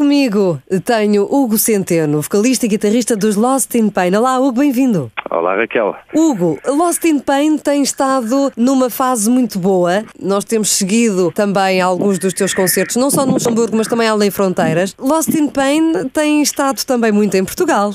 comigo tenho Hugo Centeno, vocalista e guitarrista dos Lost in Pain. Olá, Hugo, bem-vindo. Olá, Raquel. Hugo, Lost in Pain tem estado numa fase muito boa. Nós temos seguido também alguns dos teus concertos, não só no Luxemburgo, mas também além fronteiras. Lost in Pain tem estado também muito em Portugal.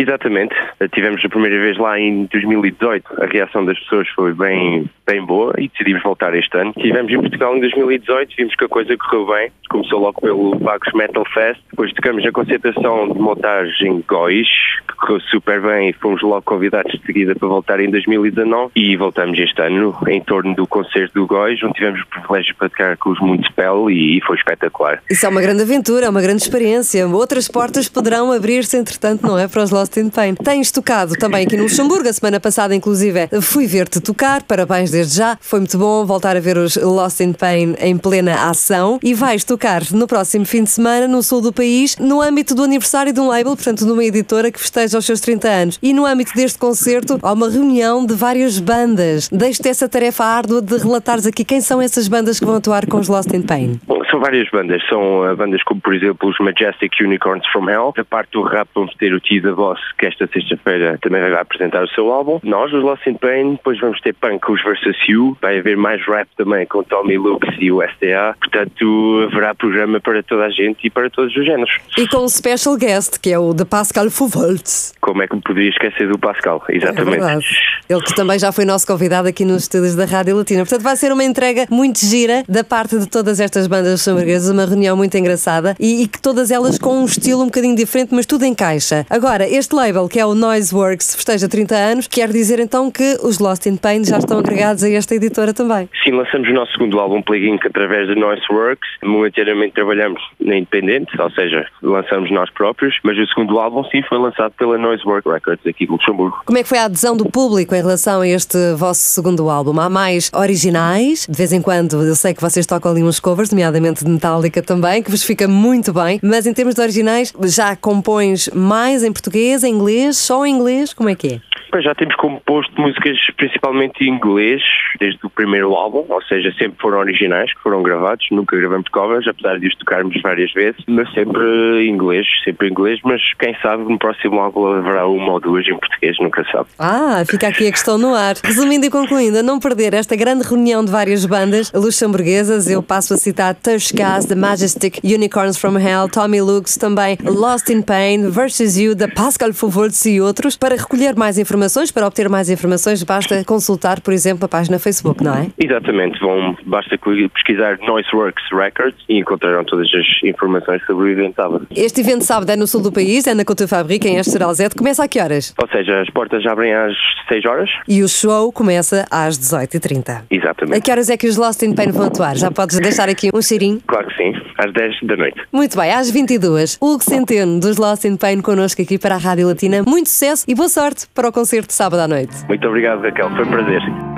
Exatamente. Tivemos a primeira vez lá em 2018. A reação das pessoas foi bem, bem boa e decidimos voltar este ano. Estivemos em Portugal em 2018, vimos que a coisa correu bem. Começou logo pelo Vagos Metal Fest. Depois tocamos a concentração de montagem Góis, que correu super bem e fomos logo convidados de seguida para voltar em 2019. E voltamos este ano em torno do concerto do Góis, onde tivemos o privilégio de tocar com os Municipal e, e foi espetacular. Isso é uma grande aventura, é uma grande experiência. Outras portas poderão abrir-se, entretanto, não é? Para os in Pain. Tens tocado também aqui no Luxemburgo, a semana passada, inclusive, fui ver-te tocar. Parabéns desde já. Foi muito bom voltar a ver os Lost in Pain em plena ação. E vais tocar no próximo fim de semana no sul do país, no âmbito do aniversário de um label, portanto, de uma editora que festeja os seus 30 anos. E no âmbito deste concerto, há uma reunião de várias bandas. Deixo-te essa tarefa árdua de relatares aqui quem são essas bandas que vão atuar com os Lost in Pain. São várias bandas. São uh, bandas como, por exemplo, os Majestic Unicorns from Hell. Da parte do rap vamos ter o T da Boss, que esta sexta-feira também vai apresentar o seu álbum. Nós, os Lost in Pain, depois vamos ter punk os Versus You. Vai haver mais rap também com Tommy Lux e o SDA. Portanto, haverá programa para toda a gente e para todos os géneros. E com um special guest, que é o de Pascal Fuvoltz. Como é que me poderia esquecer do Pascal? Exatamente. É. Ele que também já foi nosso convidado aqui nos estúdios da Rádio Latina. Portanto, vai ser uma entrega muito gira da parte de todas estas bandas luxemburguesas, uma reunião muito engraçada e, e, que todas elas com um estilo um bocadinho diferente, mas tudo encaixa. Agora, este label, que é o Noiseworks, festeja 30 anos, quer dizer então que os Lost in Pain já estão agregados a esta editora também. Sim, lançamos o nosso segundo álbum, Plague Inc., através da Noiseworks. Momentaneamente trabalhamos na Independente, ou seja, lançamos nós próprios, mas o segundo álbum, sim, foi lançado pela Noiseworks Records, aqui de Luxemburgo. Como é que foi a adesão do público em relação a este vosso segundo álbum? Há mais originais? De vez em quando, eu sei que vocês tocam ali uns covers, nomeadamente de Metallica também, que vos fica muito bem, mas em termos de originais, já compões mais em português, em inglês, só em inglês? Como é que é? Pois já temos composto músicas principalmente em inglês, desde o primeiro álbum, ou seja, sempre foram originais, que foram gravados, nunca gravamos covers, apesar de os tocarmos várias vezes, mas sempre em inglês, sempre em inglês, mas quem sabe no próximo álbum haverá uma ou duas em português, nunca sabe. Ah, fica aqui a questão no ar. Resumindo e concluindo, a não perder esta grande reunião de várias bandas luxemburguesas, eu passo a citar Tushkas, The Majestic Unicorns from Hell, Tommy Lux, também Lost in Pain, Versus You, da Pascal Fauvolts e outros. Para recolher mais informações, para obter mais informações, basta consultar, por exemplo, a página Facebook, não é? Exatamente, vão, basta pesquisar Noiseworks Records e encontrarão todas as informações sobre o evento sábado. Este evento sábado é no sul do país, é na Couture Fabrique, em Esteralzete. Começa a que horas? Ou seja, as portas abrem às 6 horas. E o show começa às 18h30. Exatamente. A que horas é que os Lost in Pain vão atuar? Já podes deixar aqui um cheirinho? Claro que sim, às 10 da noite. Muito bem, às 22 Hugo Centeno, dos Lost in Pain, connosco aqui para a Rádio Latina. Muito sucesso e boa sorte para o concerto de sábado à noite. Muito obrigado, Raquel. Foi um prazer.